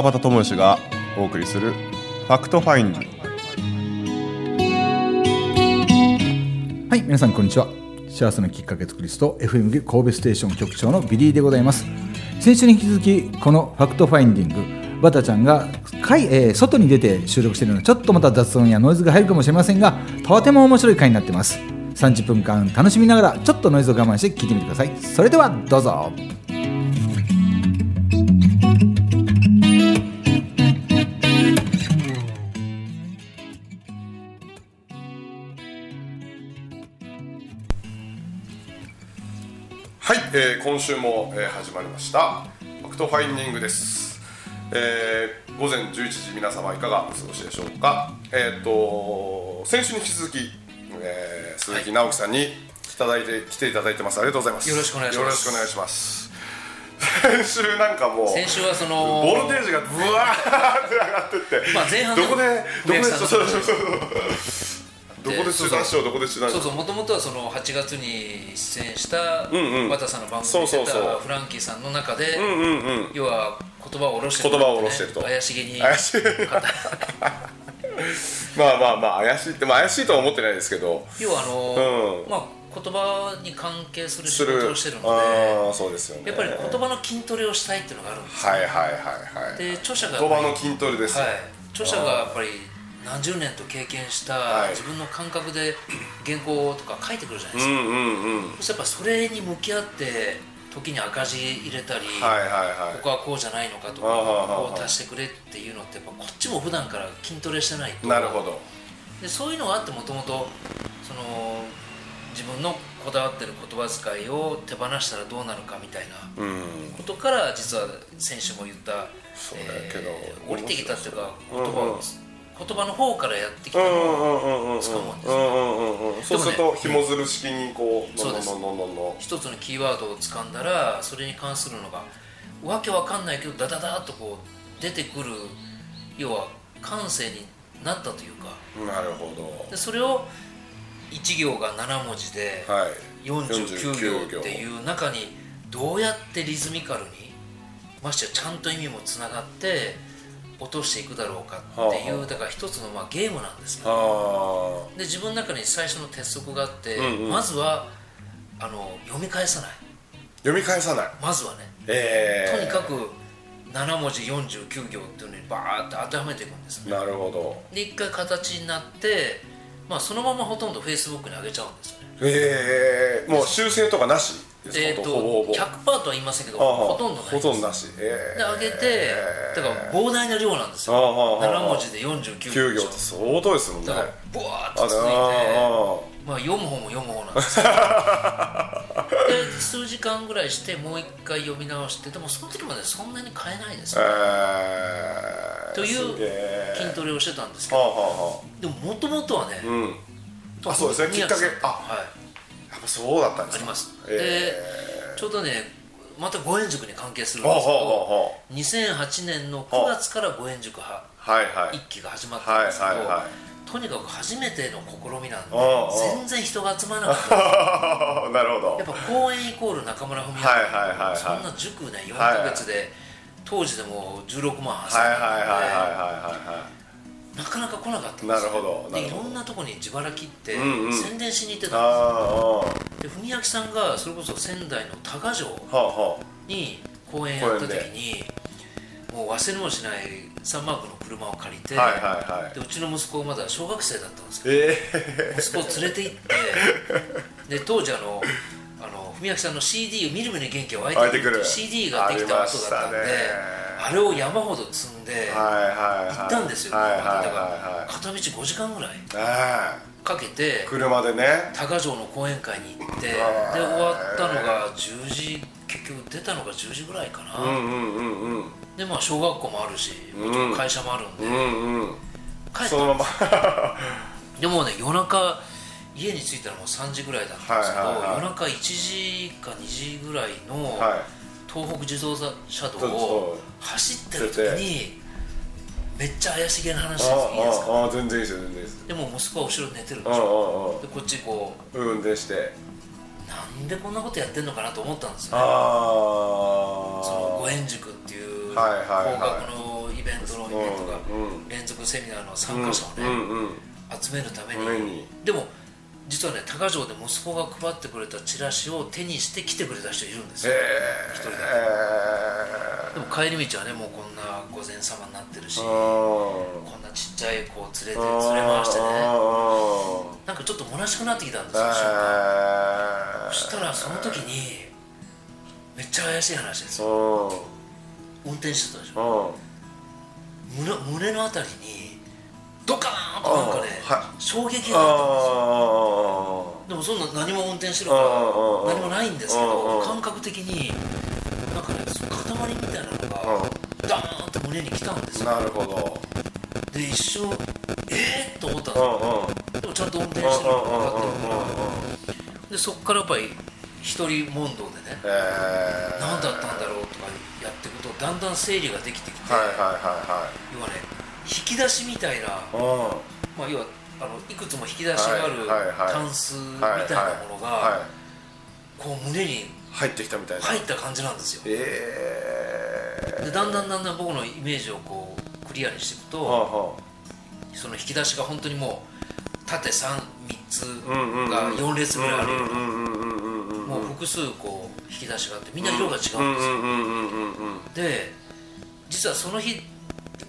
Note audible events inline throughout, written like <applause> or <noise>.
川端智義がお送りするファクトファインディはい皆さんこんにちは。幸せのきっかけ作りスト FM 神戸ステーション局長のビリーでございます。先週に引き続きこのファクトファインディングバタちゃんが会、えー外に出て収録しているのでちょっとまた雑音やノイズが入るかもしれませんがとても面白い回になってます。30分間楽しみながらちょっとノイズを我慢して聞いてみてください。それではどうぞ。えー今週も、えー始まりました。ファクトファインディングです、えー午前11時皆様いかがお過ごしでしょうか？えっ、と先週に引き続き、えー鈴木直樹さんに来ただいて来ていただいてます。ありがとうございます。よろしくお願いします。よろしくお願いします。先週なんかもう先週はそのボルテージがブワーって上がってって、まあ前半のどこでどこでそうそうそうそうどこでしよう。どこでしよそうそう。もともとはその8月に出演したんうん。和田さんの番組そうに出そう。そうたフランキーさんの中で要は言葉を下ろしてる。言葉を下ろしてると。怪しげに怪しい。<laughs> まあまあまあ怪しいってまあ怪しいとは思ってないですけど。要はあの、うん。まあ言葉に関係するす仕事る。をしてるのでそうですよね。やっぱり言葉の筋トレをしたいっていうのがあるんですよ。はいはいはいはいで著者が言葉の筋トレですよ。はい、著者がやっぱり何十年と経験したはい。自分の感覚で原稿とか書いてくるじゃないですか、うんうんうん。そしやっぱそれに向き合って時に赤字入れたり、はいはいはい。ここはこうじゃないのかとかこう足してくれっていうのってやっぱこっちも普段から筋トレしてないと。なるほど。でそういうのがあってもともとその自分のこだわってる言葉遣いを手放したらどうなるかみたいなうん。ことから実は先週も言ったそうだけど降りてきたっていうか言葉う。んうん。を言葉の方からやってきたのをんですそうすると紐づる式にこうそうですのんのんのんのんの一つのキーワードを掴んだらそれに関するのがわけわかんないけどダダダーっとこう出てくる要は感性になったというかなるほどでそれを1行が7文字で49行っていう中にどうやってリズミカルにましてやちゃんと意味もつながって落としていくだろうかっていうだから一つのまあゲームなんですよあ。で自分の中に最初の鉄則があって、うんうん。まずはあの読み返さない。読み返さない。まずはね。ええとにかく7文字49行っていうのにバーッと当てはめていくんですね。なるほど。で一回形になって、まあ、そのままほとんどフェイスブックに上げちゃうんですよね。ええもう修正とかなし？えー、とほぼほぼ。100%とは言いませんけどほとんどないほとんどなし。えで上げてだから膨大な量なんですよ。ああ。7文字で49 9行。って相当ですもんね。だからブワーッあと続いてあまあ読む方も読む方なんですよ。<laughs> で数時間ぐらいしてもう一回読み直してでもその時までそんなに変えないですよえー。という筋トレをしてたんですけはあどはでももともとはねうん。あそうですね。きっかけ。あはいぱそうだったんですか？あります、えでちょうどねまた五円塾に関係するんはあですけど、はあは2008年の9月から五円塾派あはいはい。一期が始まったんですけど、とにかく初めての試みなんで全然人が集まらなかった。<laughs> なるほど。やっぱ公演イコール中村文明、そんな塾ね4ヶ月で、当時でも16万8000はいはいはいはい円はいはなかなか来なかったんですなるほどでいろんなとこに自腹切って宣伝しに行っていたんですよ、あで文明さんがそれこそ仙台の多賀城に公演やった時にもう忘れもしないサンマークの車を借りて、あはいはいはい。でうちの息子まだ小学生だったんですけどえ息子を連れて行って <laughs> で当時あのあの文明さんの CD を見る目に元気が湧いてくる湧いてくる。CD ができた後だったんであれを山ほど積んで行ったんですよ、だからはい片道5時間ぐらい。あかけてあ車でね。多賀城の講演会に行ってで終わったのが10時結局出たのが10時ぐらいかな、でまあ小学校もあるし会社もあるんで、帰ったそのまま。<laughs> でもね夜中家に着いたのも3時ぐらいだったんですけど、夜中1時か2時ぐらいのは東北自動車道を走ってる時にめっちゃ怪しげな話あですいいですかあ全然いいですよ全然いいです。でも息子は後ろに寝てるんしょうんでこっちこうん運転して。うなんでこんなことやってんのかなと思ったんですよあね。あその五円塾っていうはいはいはい。高額のベントのイベントが連続セミナーの参加者をね、集めるために。ために。でも実はね高城で息子が配ってくれたチラシを手にして来てくれた人いるんですよ。え一人だえけ。でも帰り道はねもうこんな御前様になってるしー。こんなちっちゃい子を連れて連れ回してね。あなんかちょっと虚しくなってきたんですーよ瞬間えそしたらその時にめっちゃ怪しい話ですよ。ー。運転してたでしょ。胸胸のあたりにドカーンとなんかね、あは衝撃があったんですよ。あでもそんな何も運転してるからうん何もないんですけど感覚的になんかねその塊みたいなのうがダーンと胸に来たんですよ。なるほど。で一瞬えー、っと思ったんですよ。でもちゃんと運転してるのが分かってるから。でそっからやっぱり一人問答でねえー。何だったんだろうとかやっていくとだんだん整理ができてきて、はいはいは要はね引き出しみたいな、まあ、要はあのいくつも引き出しがあるはいはいはい。タンスみうんたいなものはがこう胸にい入ってきたみたいな。入った感じなんですよ。えでだんだんだんだん僕のイメージをこうクリアにしていくーはあとはその引き出しが本当にもう縦33つが4列ぐらいある。ようなもう複数こう引き出しがあってみんな色が違うんですよ。で実はその日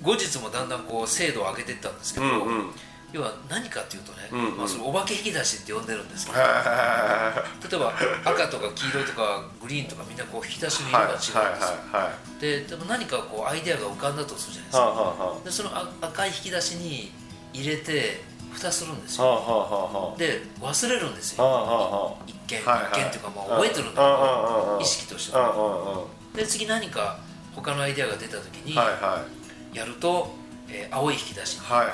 後日もだんだんこう精度を上げていったんですけど、うんうん。要は何かっていうとね、うんうん。まあ、それお化け引き出しって呼んでるんですけどへ例えば赤とか黄色とかグリーンとかみんなこう引き出しの色が違うんですよ、ででも何かこうアイデアが浮かんだとするじゃないですか、はあはあはでそのあ赤い引き出しに入れて蓋するんですよ。あはあはあはで忘れるんですあはよあはあ。は一見、一見っていうかまあ覚えてるんだうんうんうんうんけど意識として。はうんうん。で次何か他のアイデアが出た時にはいはいやると、えー青い引き出しに入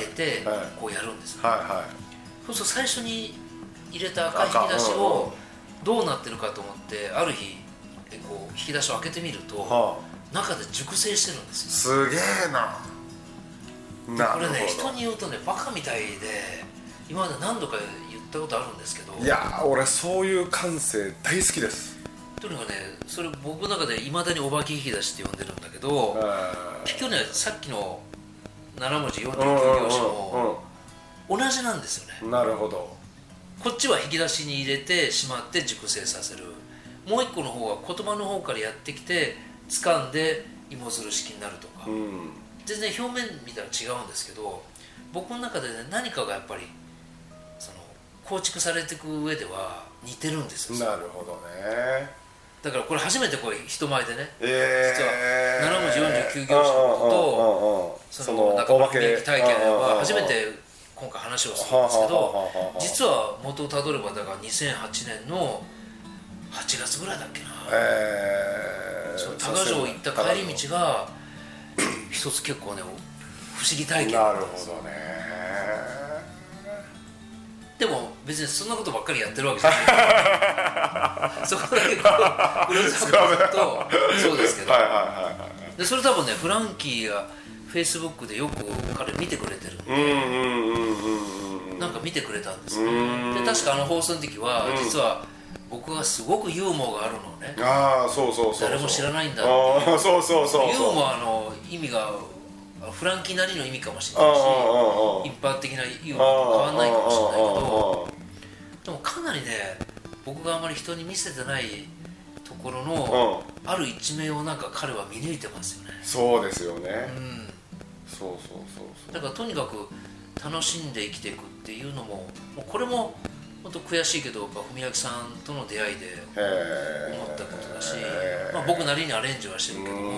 れてはい。こうやるんですよ。はいはい。そうすると最初に入れた赤い引き出しをどうなってるかと思ってある日えこう引き出しを開けてみるとは中で熟成してるんですよ。あすげえな。なこれね人に言うとねバカみたいで今まで何度か言ったことあるんですけどど。いやー俺そういう感性大好きですとにかくねそれ僕の中でいまだにお化け引き出しって呼んでるんだけど結局ねさっきの7文字49行詞も同じなんですよね。うんなるほど。こっちは引き出しに入れてしまって熟成させる。もう一個の方は言葉の方からやってきて掴んで芋づる式になるとか、うん。全然表面見たら違うんですけど僕の中でね何かがやっぱりその構築されていく上では似てるんですよ。なるほどねだからこれ初めてこれ人前でねえ実はえ7文字49行詞のこととその中村美幸体験は初めて今回話をするんですけど実は元をたどればだから2008年の8月ぐらいだっけな。えー。その多賀城行った帰り道が一つ結構ね不思議体験。なるほどね。でも別にそんなことばっかりやってるわけじゃない。<laughs> そこだけこう裏ざくとそうですけど。でそれ多分ねフランキーがフェイスブックでよく彼見てくれてるうんうんうんうんうんなんか見てくれたんですよ。うん。で確かあの放送の時はうん。実は僕がすごくユーモアがあるのをね。ああそうそうそう誰も知らないんだああそうそうそうユーモアの意味がフランキーなりの意味かもしれないし一般的なユーモアと変わらないかもしれないけどあでもかなりね僕があまり人に見せてないところあのうん。ある一面をなんか彼は見抜いてますよね。そうですようねん。そうそうそうそう。だからとにかく楽しんで生きていくっていうのももうこれも本当悔しいけどやっぱ文明さんとの出会いで思ったことだし、まあ、僕なりにアレンジはしてるけども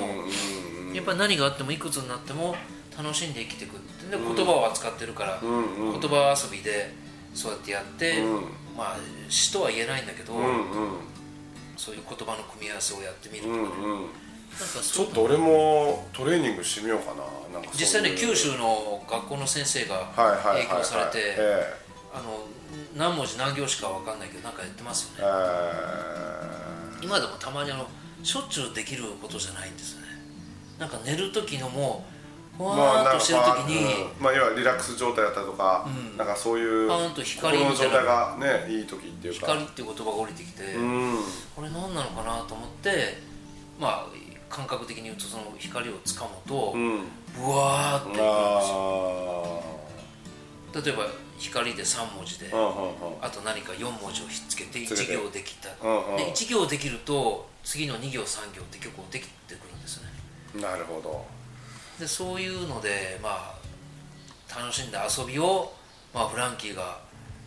うんやっぱり何があってもいくつになっても楽しんで生きていくってで言葉を扱ってるから言葉遊びでそうやってやって、うん。まあ詩とは言えないんだけど、うんうん。そういう言葉の組み合わせをやってみるとか、うんねうん。なんかちょっと俺もトレーニングしてみようかな。実際ね九州の学校の先生が影響されてえあの何文字何行しか分かんないけどなんかやってますえよね。え今でもたまにあのしょっちゅうできることじゃないんですよね。なんか寝る時のもうわーっとしてる時に、うん。まあ要はリラックス状態だったりとかうん。なんかそういうパーンと光心の状態がねいい時っていうか。光っていう言葉が降りてきて、うん。これ何なのかなと思ってまあ感覚的に言うとその光をつかむと、うん。ブワーってあ例えば光で3文字で、あうんうん。あと何か4文字をひっつけてつけて。1行できた、うんうん。で1行できると次の2行3行って結構できてくるんですね。うんなるほどでそういうのでまあ楽しんだ遊びを、まあ、フランキーが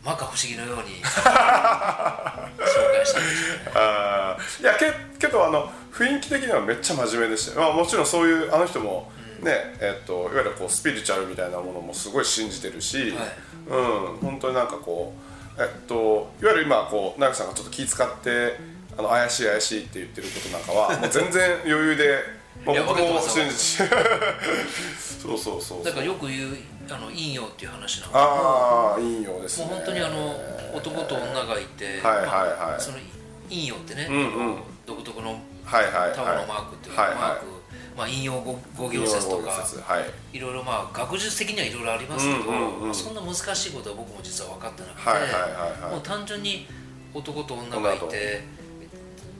摩訶不思議のように <laughs> 紹介したんですよね。あー。いやけけどあの雰囲気的にはめっちゃ真面目でしたよ、まあ、もちろんそういうあの人もね、えっといわゆるこうスピリチュアルみたいなものもすごい信じてるし、はい。うん。本当になんかこうえっといわゆる今こう長木さんがちょっと気遣ってあの怪しい怪しいって言ってることなんかはもう全然余裕で、まあいや僕も分かってまそうそうそう。だからよく言うあの陰陽っていう話なんかああいいようですね。もう本当にあの男と女がいて、はいはいはい。まあその陰陽ってね、んうん。独特のタオのマークっていうか、はいはい。マーク、まあ、陰陽五五行説とかはい。いろいろまあ学術的にはいろいろありますけど、うんうんうん。まあ、そんな難しいことは僕も実は分かってなくて、はいはいはいはい。もう単純に男と女がいて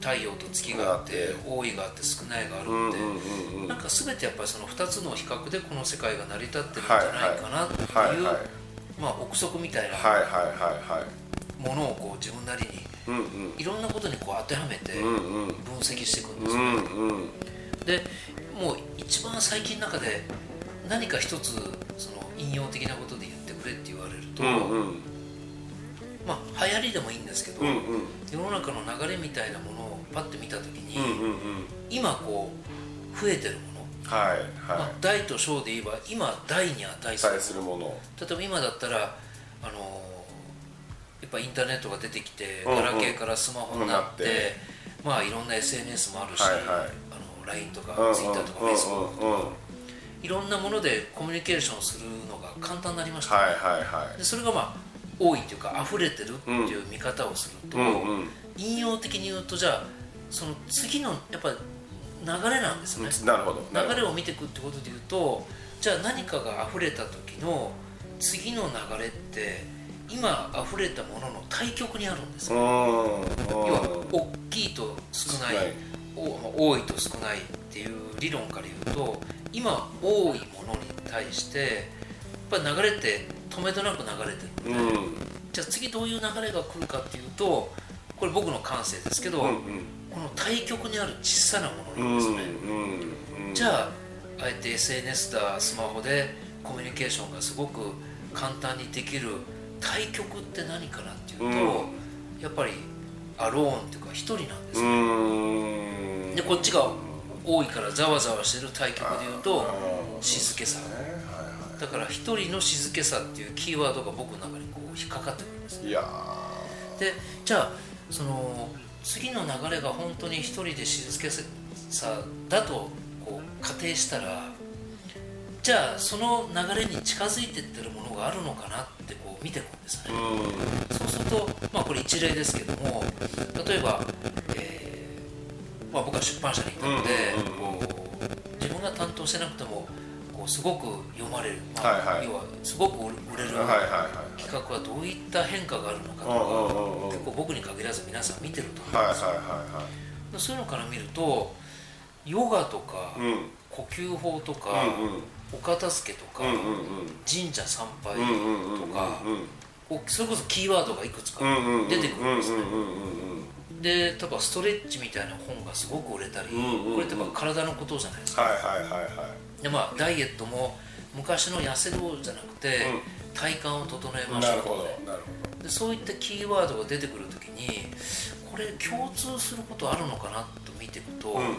太陽と月があって多いがあって少ないがあるって、なんか全てやっぱりその2つの比較でこの世界が成り立ってるんじゃないかなっていう、まあ憶測みたいなものをこう自分なりにいろんなことにこう当てはめて分析していくんですよ、うんうん。でもう一番最近の中で何か一つその引用的なことで言ってくれって言われると、まあ流行りでもいいんですけど、うんうん。世の中の流れみたいなものをパッて見た時に、うんうんうん。今こう増えてるもの、はいまあはい、大と小で言えば今大に値するもの。例えば今だったらあのやっぱインターネットが出てきて、うんうん。ガラケーからスマホになって、なってまあいろんな SNS もあるし、はいはい。あの LINE とかうんうん Twitter とかうん。うん Facebook とか、うんいろんなものでコミュニケーションするのが簡単になりました、はいはいはでそれがまあ多いというか溢れてるっていう見方をすると、引用的に言うとじゃあその次のやっぱ流れなんですよね、なるほど。流れを見ていくってことで言うとじゃあ何かが溢れた時の次の流れって今溢れたものの対極にあるんですよ、うん。要は大きいと少ない多いと少ないっていう理論から言うと今多いものに対してぱり流れって止めどなく流れてる。ので、うん。じゃあ次どういう流れが来るかっていうとこれ僕の感性ですけど、うんこの対極にある小さなものうんなんですね、うんうんじゃああえて SNS だスマホでコミュニケーションがすごく簡単にできる対極って何かなっていうと、うやっぱりアローンっていうか一人なんですうよ、ん。でこっちが多いからざわざわしてる対極でいうと静けさだから一人の静けさっていうキーワードが僕の中にこう引っかかってくるんです。いやでじゃあその次の流れが本当に一人で静けさだとこう仮定したらじゃあその流れに近づいてってるものがあるのかなってこう見ていくんですね。うん。そうするとまあこれ一例ですけども例えば、えーまあ、僕は出版社にいたので、うんうんうん。こう自分が担当してなくてもこうすごく読まれる、まあはいはい。要はすごく売れる企画はどういった変化があるのかとか、結構僕に限らず皆さん見てると思うんですよ、はいはいはいはそういうのから見るとヨガとか、いうん。呼吸法とか、うんうん。お片付けとか、うんうん神社参拝うんうんうんとか、それこそキーワードがいくつか出てくるんですね、で例えばストレッチみたいな本がすごく売れたり、うんうんうんこれってやっぱ体のことじゃないですか、はいはいはいはい。でまあダイエットも昔の痩せろじゃなくて、体幹を整えましょうなるほどなるでそういったキーワードが出てくるときにこれ共通することあるのかなと見ていくと、ほどうん。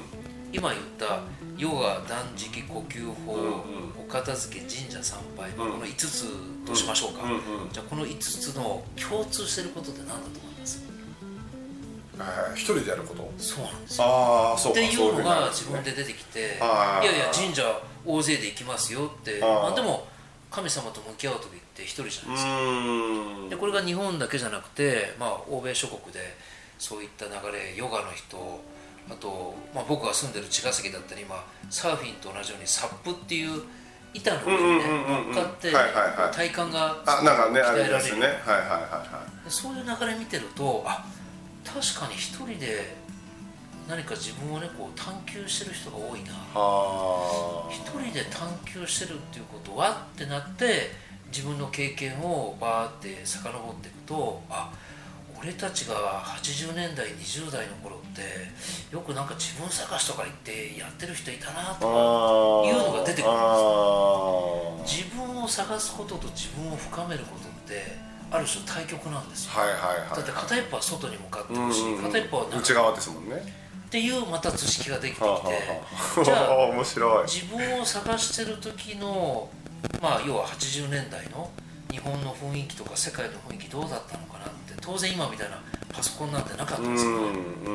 今言ったヨガ断食呼吸法、うんうんお片付け神社参拝、まあこの5つとしましょうか、うんうんじゃあこの5つの共通してることって何だと思います？はい。一人でやること？そうなんですよ。ああそうかっていうのが自分で出てきて、あーいやいや神社大勢で行きますよって。まあ、でも神様と向き合う時って一人じゃないですか、でこれが日本だけじゃなくて、まあ、欧米諸国でそういった流れヨガの人あと、まあ、僕が住んでる茅ヶ崎だったり今サーフィンと同じようにサップっていう板の上にね乗っかって体幹があなんかねあ鍛えられる。れですねはいはいはい。はそういう流れ見てるとあ確かに一人で何か自分をねこう探求してる人が多いな。は一人で探求してるっていうことはってなって自分の経験をバーって遡っていくとあ俺たちが80年代20代の頃ってよくなんか自分探しとか言ってやってる人いたなあとかあいうのが出てくるんですあ自分を探すことと自分を深めることってある種対極なんですよ。ーはいはいはい。だって片一方は外に向かってうんるしうんうん。片一方は中内側ですもんね。っていうまた図式ができてきて <laughs> はあはあじゃあはあ面白い。自分を探してる時のまあ要は80年代の日本の雰囲気とか世界の雰囲気どうだったのかなって当然今みたいなパソコンなんてなかったうんんですよ、う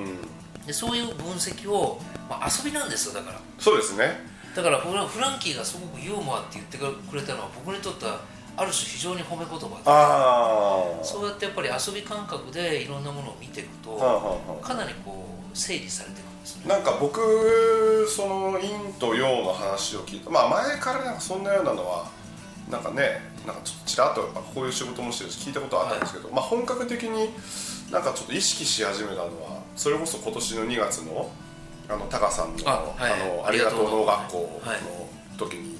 んでそういう分析を、まあ、遊びなんですよだから。そうですね。だからフラフランキーがすごくユーモアって言ってくれたのは僕にとってはある種非常に褒め言葉でそうやってやっぱり遊び感覚でいろんなものを見ていくと、かなりこう整理されていくんですね。なんか僕その陰と陽の話を聞いたまあ前からなんかそんなようなのはなんかねなんかちょっとちらっとこういう仕事もしてるし聞いたことはあったんですけど、まあ本格的になんかちょっと意識し始めたのはそれこそ今年の2月のあのタカさんのあはい。あのありがとう農学校はい。の時に、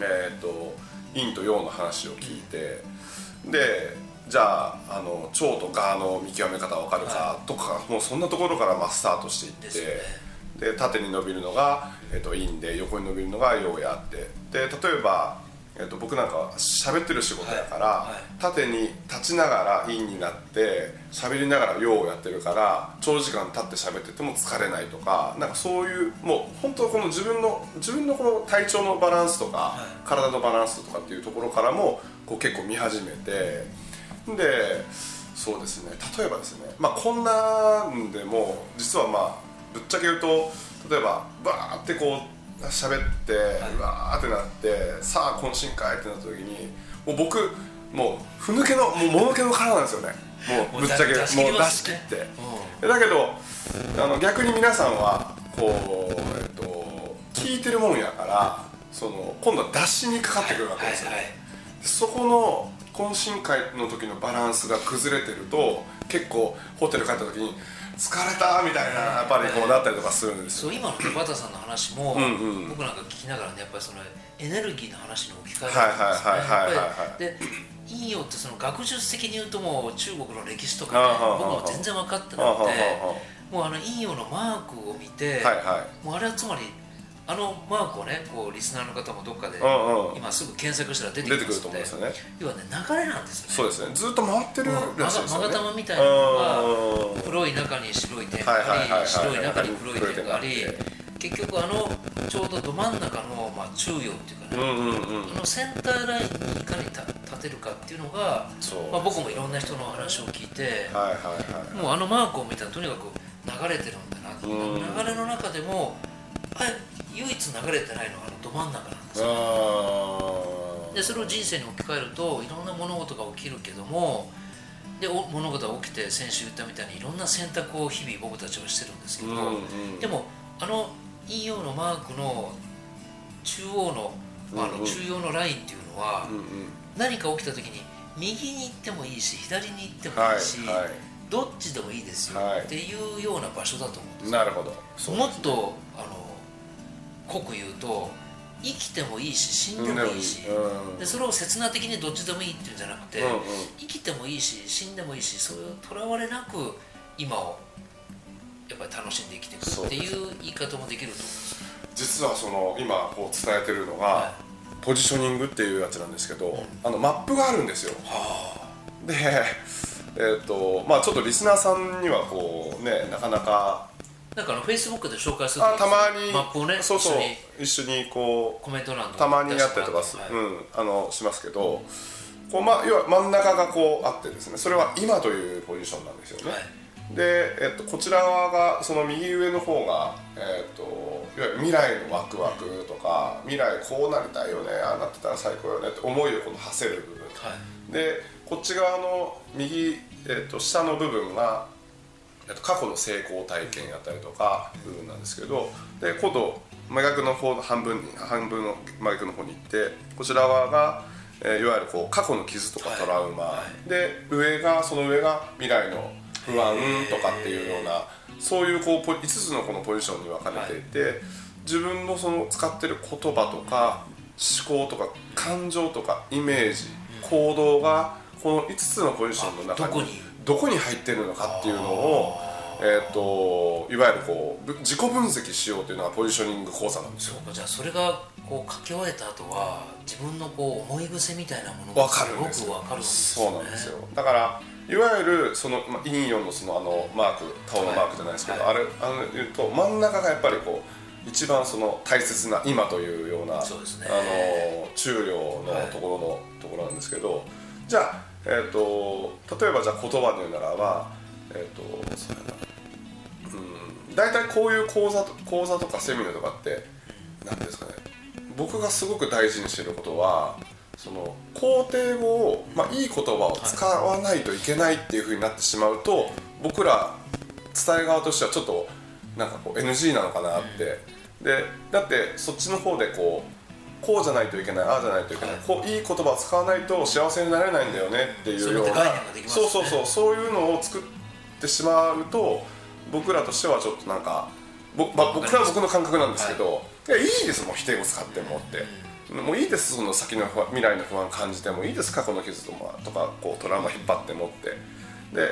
えっと陰と陽の話を聞いてでじゃああの腸と蛾の見極め方わかるかはとか、もうそんなところからまあスタートしていってでね。で縦に伸びるのが、えっと陰で横に伸びるのが陽やって。で例えば、えっと僕なんかは喋ってる仕事やから、はい。はい。縦に立ちながら陰になって喋りながら陽をやってるから長時間立って喋ってても疲れないとかなんかそういうもう本当この自分の自分のこの体調のバランスとか、はい。体のバランスとかっていうところからもこう結構見始めてでそうですね。例えばですねまあこんなんでも実はまあぶっちゃけ言うと例えばバーってこう喋って、うわーってなってさあ懇親会ってなった時にもう僕もうふぬけのもうものけの殻なんですよね。もうぶっちゃけもう出し切って。うだけどあの逆に皆さんはこう、えっと、聞いてるもんやからその今度は出しにかかってくるわけですよ、はいはいそこの懇親会の時のバランスが崩れてると結構ホテル帰った時に疲れたみたいなやっぱりこうなったりとかするんですよ。そう今のバタさんの話も、うんうん。僕なんか聞きながらねやっぱりそのエネルギーの話に置き換えはいはいられるんですねはいはいはいやっぱりでいいよってその学術的に言うともう中国の歴史とか、ね僕も全然分かってなくてはもうあの陰陽のマークを見て、はいはい。もうあれはつまりあのマークをねこうリスナーの方もどっかで今すぐ検索したら出てくると思うんですよね。要はね流れなんですよね。そうですね。ずっと回ってるらしいですよね。玉みたいなのがうん。黒い中に白い点はいがあり白い中に黒い点があり結局あのちょうどど真ん中の、まあ、中央っていうかね、うんうんうん。あのセンターラインにいかに立立てるかっていうのが、まあ、僕もいろんな人の話を聞いて、はいはいはいもうあのマークを見たらとにかく流れてるんだな流れの中でもあ唯一流れてないのはあのど真ん中なんですよ。あでそれを人生に置き換えるといろんな物事が起きるけどもでお物事が起きて先週言ったみたいにいろんな選択を日々僕たちはしてるんですけど、うんうん。でもあの陰陽のマークの中央のあうんうん。の中央のラインっていうのは、うんうん。何か起きた時に右に行ってもいいし左に行ってもはいいいし、はどっちでもいいですよはいっていうような場所だと思うんですいなるほど。そうもっとあの濃く言うと生きてもいいし死んでもいいし、うん。でそれを刹那的にどっちでもいいっていうんじゃなくて、うんうん。生きてもいいし死んでもいいしそういうとらわれなく今をやっぱり楽しんで生きていくっていう言い方もできると思う。んですよ実はその今こう伝えてるのが、はポジショニングっていうやつなんですけど、あのマップがあるんですよ。でえーっとまあちょっとリスナーさんにはこうねなかなかなんかあのフェイスブックで紹介するあたまにマップをねそうそう一緒に一緒にこうコメント欄のたまにやったりとかす、はいうん、あのしますけど、こうまあ、要は真ん中がこうあってですねそれは今というポジションなんですよね、はい。で、えっと、こちら側がその右上の方が、えっと、いわゆる未来のワクワクとか未来こうなりたいよねああなってたら最高よねって思いをこの馳せる部分。はい。でこっち側の右、えっと、下の部分が、えっと、過去の成功体験やったりとか部分なんですけどで今度真逆の方の半分に半分の真逆の方に行ってこちら側が、えーいわゆるこう過去の傷とかトラウマ、はで上がその上が未来の不安とかっていうようなそういうこうポ5つのこのポジションに分かれていて、自分のその使ってる言葉とか思考とか感情とかイメージ行動がこの5つのポジションの中にあどこに入ってるのかっていうのを、えー、といわゆるこうぶ自己分析しようというのがポジショニング講座なんですよ。じゃあそれがこう書き終えた後は自分のこう思い癖みたいなものがわかすごくわかるんですそうなんですよ。だからいわゆるその、まあ、陰陽のそのあのマークタオのマークじゃないですけど、はい。あれあの言うと真ん中がやっぱりこう一番その大切な今というようなそうですね。あの中量のところの、ところなんですけどじゃあ、えー、と例えばじゃあ言葉で言うならばえっ、とそうやなうん大体こういう講座と講座とかセミナーとかって何ですかね。僕がすごく大事にしてることはその肯定語を、まあ、いい言葉を使わないといけないっていうふうになってしまうと僕ら伝え側としてはちょっとなんかこう NG なのかなって、でだってそっちの方でこうこうじゃないといけないああじゃないといけない、はい。こういい言葉を使わないと幸せになれないんだよねっていうような、そうそうそうそういうのを作ってしまうと僕らとしてはちょっとなんかぼ、まあ、僕らは僕の感覚なんですけど、い、やいいですもん否定語使ってもって、もういいですその先の不安未来の不安感じてもいいです過去の傷とかとかこうトラウマ引っ張ってもって。で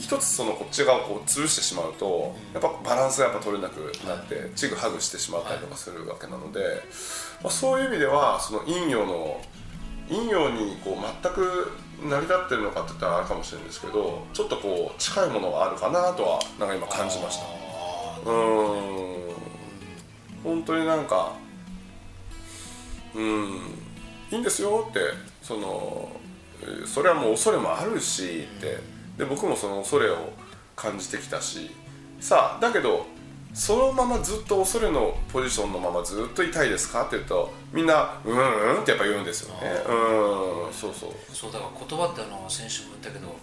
一つそのこっち側をこう潰してしまうとやっぱバランスがやっぱ取れなくなってちぐはぐしてしまったりとかするわけなので、まあ、そういう意味ではその陰陽の陰陽にこう全く成り立ってるのかって言ったらあれかもしれないんですけどちょっとこう近いものがあるかなとはなんか今感じました。うーん。本当になんかうん。いいんですよってそのえーそれはもう恐れもあるしってで僕もその恐れを感じてきたし。さあだけどそのままずっと恐れのポジションのままずっといたいですか？って言うとみんな「うんうん」ってやっぱ言うんですよね。うんそうそう。そうだから言葉ってあの先週も言ったけど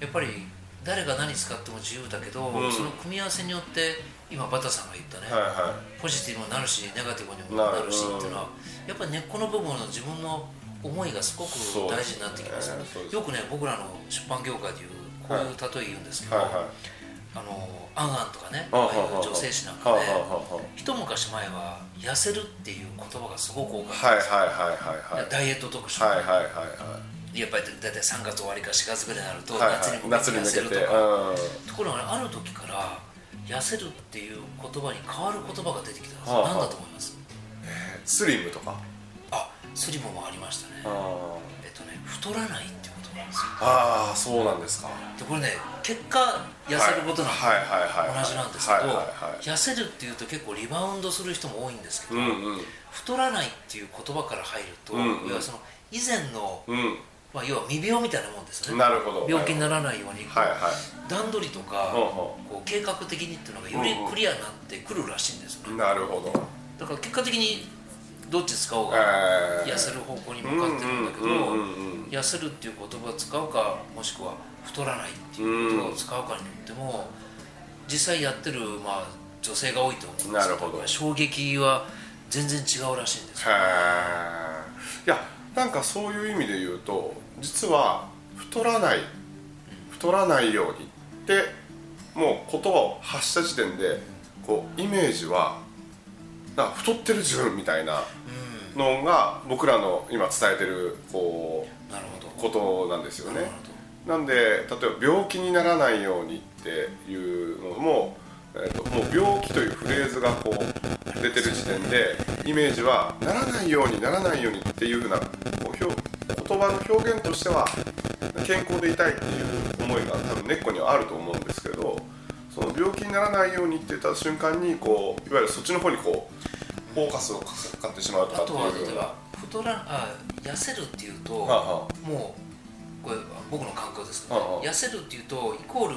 やっぱり誰が何使っても自由だけど、うん。その組み合わせによって今バタさんが言ったね、はいはポジティブになるしネガティブにもなるしっていうのはやっぱり根っこの部分の自分の思いがすごく大事になってきますそうです。ねよくね僕らの出版業界でいうこういう例え言うんですけど、はいはい。あのアンアンとかねあああいう女性誌なんかではあはあはあ。一昔前は痩せるっていう言葉がすごく多かったはいんですよ、はいはいはいはいダイエット特集、はいはいはいはい。やっぱり大体3月終わりか4月ぐらいになるとはいはい。夏に向け夏て。痩せるとか、うん。ところがねある時から痩せるっていう言葉に変わる言葉が出てきたんですよ、何だと思います？スリムとか？あスリムもありましたね。あえっとね太らないですよ。あーそうなんですか。でこれね結果痩せることなん同じなんですけど、痩せるっていうと結構リバウンドする人も多いんですけど、うんうん。太らないっていう言葉から入ると、うんうん。要はその以前の、うん。まあ、要は未病みたいなもんですね。なるほど。病気にならないように、はいはい。段取りとか、こう計画的にっていうのがよりクリアになってくるらしいんですよね、なるほど。だから結果的にどっち使おうがえー。痩せる方向に向かってるんだけど、痩せるっていう言葉を使うかもしくは太らないっていう言葉を使うかによっても実際やってる、まあ、女性が多いと思うんですけなるほど。衝撃は全然違うらしいんですよ。いやなんかそういう意味で言うと実は太らない太らないようにってもう言葉を発した時点でこうイメージはか太ってる自分みたいなのが僕らの今伝えてるこなるほど。うことなんですよね。なんで例えば病気にならないようにっていうのも、えー、ともう病気というフレーズがこう出てる時点でイメージはならないようにならないようにっていうふうなこう表言葉の表現としては健康でいたいっていう思いが多分根っこにはあると思うんですけどその病気にならないようにって言った瞬間にこういわゆるそっちの方にこうフォーカスをかかってしまうとかあっていうような。とは例えば太らあ痩せるっていうと、はあはもうこれ僕の感覚ですけど、はあはあ。痩せるっていうとイコール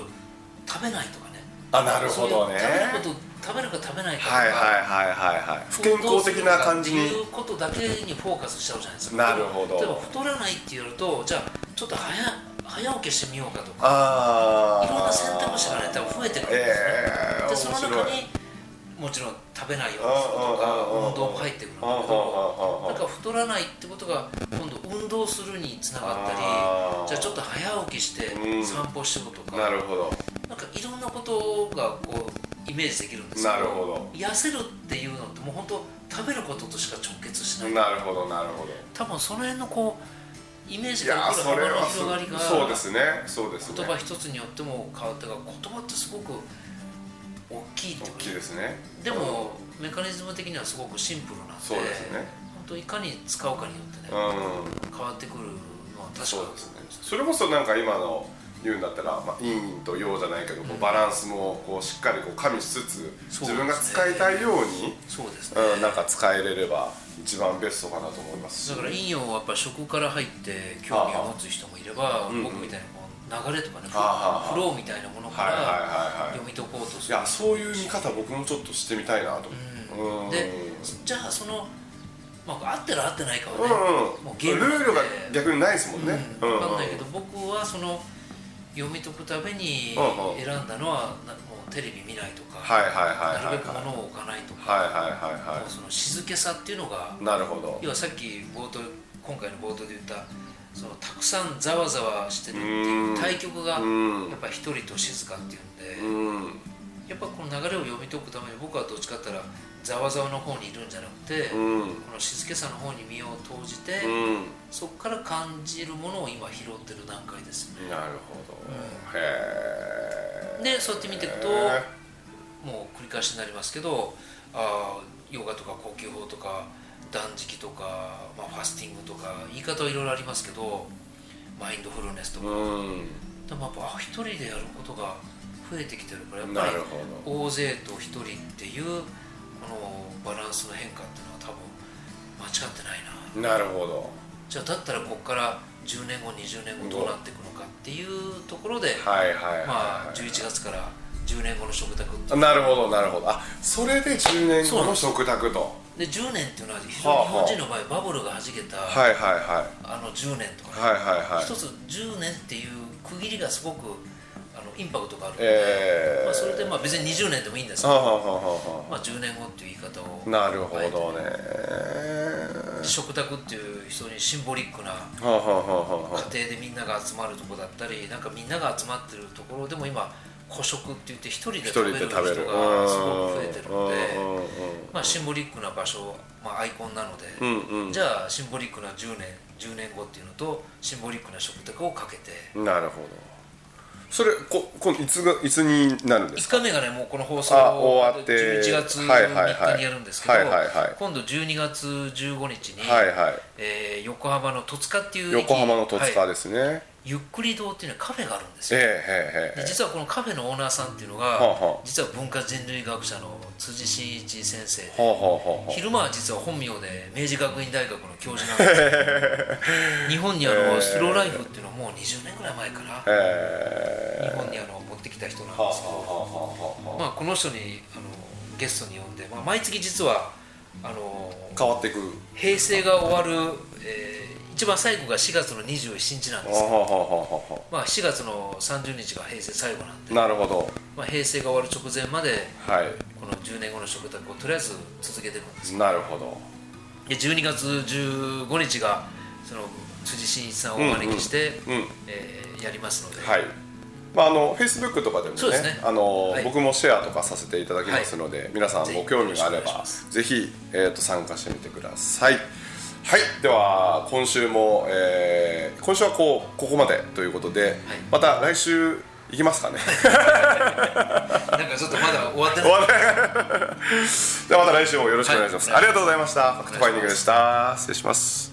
食べないとかね。あなるほどね。食べること食べるか食べないかとか、はいはいはいはいはい不健康的な感じに。いうことだけにフォーカスしちゃうじゃないですか。なるほど。例えば太らないって言うとじゃあちょっと早早起きしてみようかとかいろんな選択肢がね多分増えてくるんですね、ええでその中にもちろん食べないようにするとかうんうんうんうん。運動も入ってくるんだけどなんか太らないってことが今度運動するにつながったりじゃあちょっと早起きしてうん。散歩しようとか、なるほど。なんかいろんなことがこうイメージできるんですけどなるほど。痩せるっていうのってもう本当食べることとしか直結しない。なるほどなるほど。多分その辺のこうイメージいやーが起こる幅の広がりがそうですねそうですね。言葉一つによっても変わってが言葉ってすごく大きいって大きいですね。でもメカニズム的にはすごくシンプルなんでそうですね。本当いかに使うかによってね、うん。変わってくるのは確かそうですね。それこそなんか今の言うんだったら、まあ、陰と陽じゃないけどバランスもこうしっかりこう加味しつつ自分が使いたいようにそうですね、うん、なんか使えれれば一番ベストかなと思います。だから陰陽はやっぱ食から入って興味を持つ人もいれば、うん僕みたいなこう流れとかね、フローみたいなものから読み解こうとすいる、やそういう見方僕もちょっとしてみたいなと。思う、うん、でじゃあその、まあ、合ってる合ってないかはね、うんもうゲームルールが逆にないですもんね、うん、分かんないけど、僕はその読み解くためにうんうん。選んだのは、なもうテレビ見ないとか、なるべく物を置かないとか、その静けさっていうのがいなるほど。要はさっき冒頭今回の冒頭で言ったそのたくさんざわざわしてるっていう対極がうん。やっぱり一人と静かっていうんで、うん。やっぱこの流れを読み解くために僕はどっちかって言ったらざわざわの方にいるんじゃなくて、うん。この静けさの方に身を投じて、うん。そこから感じるものを今拾ってる段階ですね。なるほど、へえでそうやって見ていくともう繰り返しになりますけどあーヨガとか呼吸法とか断食とか、まあ、ファスティングとか言い方はいろいろありますけどマインドフルネスとか、うん。でもやっぱあ一人でやることが増えてきてるからやっなぱり大勢と一人っていうこのバランスの変化っていうのは多分間違ってないな。なるほど。じゃあだったらここから10年後20年後どうなっていくのかっていうところで、はいはいはい、まあ、11月から10年後の食卓っていう。なるほどなるほど。あそれで10年後の食卓と。で10年っていうのは非常に日本人の場合バブルがはじけた、はいはいはい。あの10年とか、はいはいはい。一つ10年っていう区切りがすごくあのインパクトがあるので、えー。まあ、それでまあ別に20年でもいいんですけど、はあはあはまあ、10年後っていう言い方を。あなるほどね食卓っていう非常にシンボリックな家庭でみんなが集まるとこだったりなんかみんなが集まってるところでも今個食って言って一人で一食べる人がすごく増えてるのでまあシンボリックな場所、まあ、アイコンなので、うんうん。じゃあシンボリックな10年10年後っていうのとシンボリックな食卓をかけてなるほどそれここいつがいつになるんですか？1回目がねもうこの放送あ終わって11月3はいはいはい。日にやるんですけどはいはいはい今度12月15日に、はいはい。えー横浜の戸塚っていう駅。横浜の戸塚はいですね、ゆっくり堂っていうのはカフェがあるんですよ。ええええええで実はこのカフェのオーナーさんっていうのが、実は文化人類学者の辻真一先生で、昼間は実は本名で明治学院大学の教授なんです。けど日本にあのスローライフっていうのはもう20年ぐらい前かな、え日本にあの持ってきた人なんですけど、まあ、この人にあのゲストに呼んで、まあ、毎月実はあの変わっていく平成が終わる、えー一番最後が4月の27日なんです。よ、はあはあはあはまあ、4月の30日が平成最後なんで。あ、なるほど。まあ、平成が終わる直前まではい。この10年後の食卓をとりあえず続けていくんです。なるほど。で12月15日がその辻真一さんをお招きして、うんうん。えーやりますので、はい。まあ、あのフェイスブックとかでもねそうですね。あのはい。僕もシェアとかさせていただきますので、皆さんご興味があればぜひ、えー、と参加してみてくださいはいでは今週も、えー今週はこうここまでということで、また来週行きますかね。<laughs> なんかちょっとまだ終わってない。<laughs> ではまた来週もよろしくお願いします、はい。ありがとうございました。ファクトファインディングでした。失礼します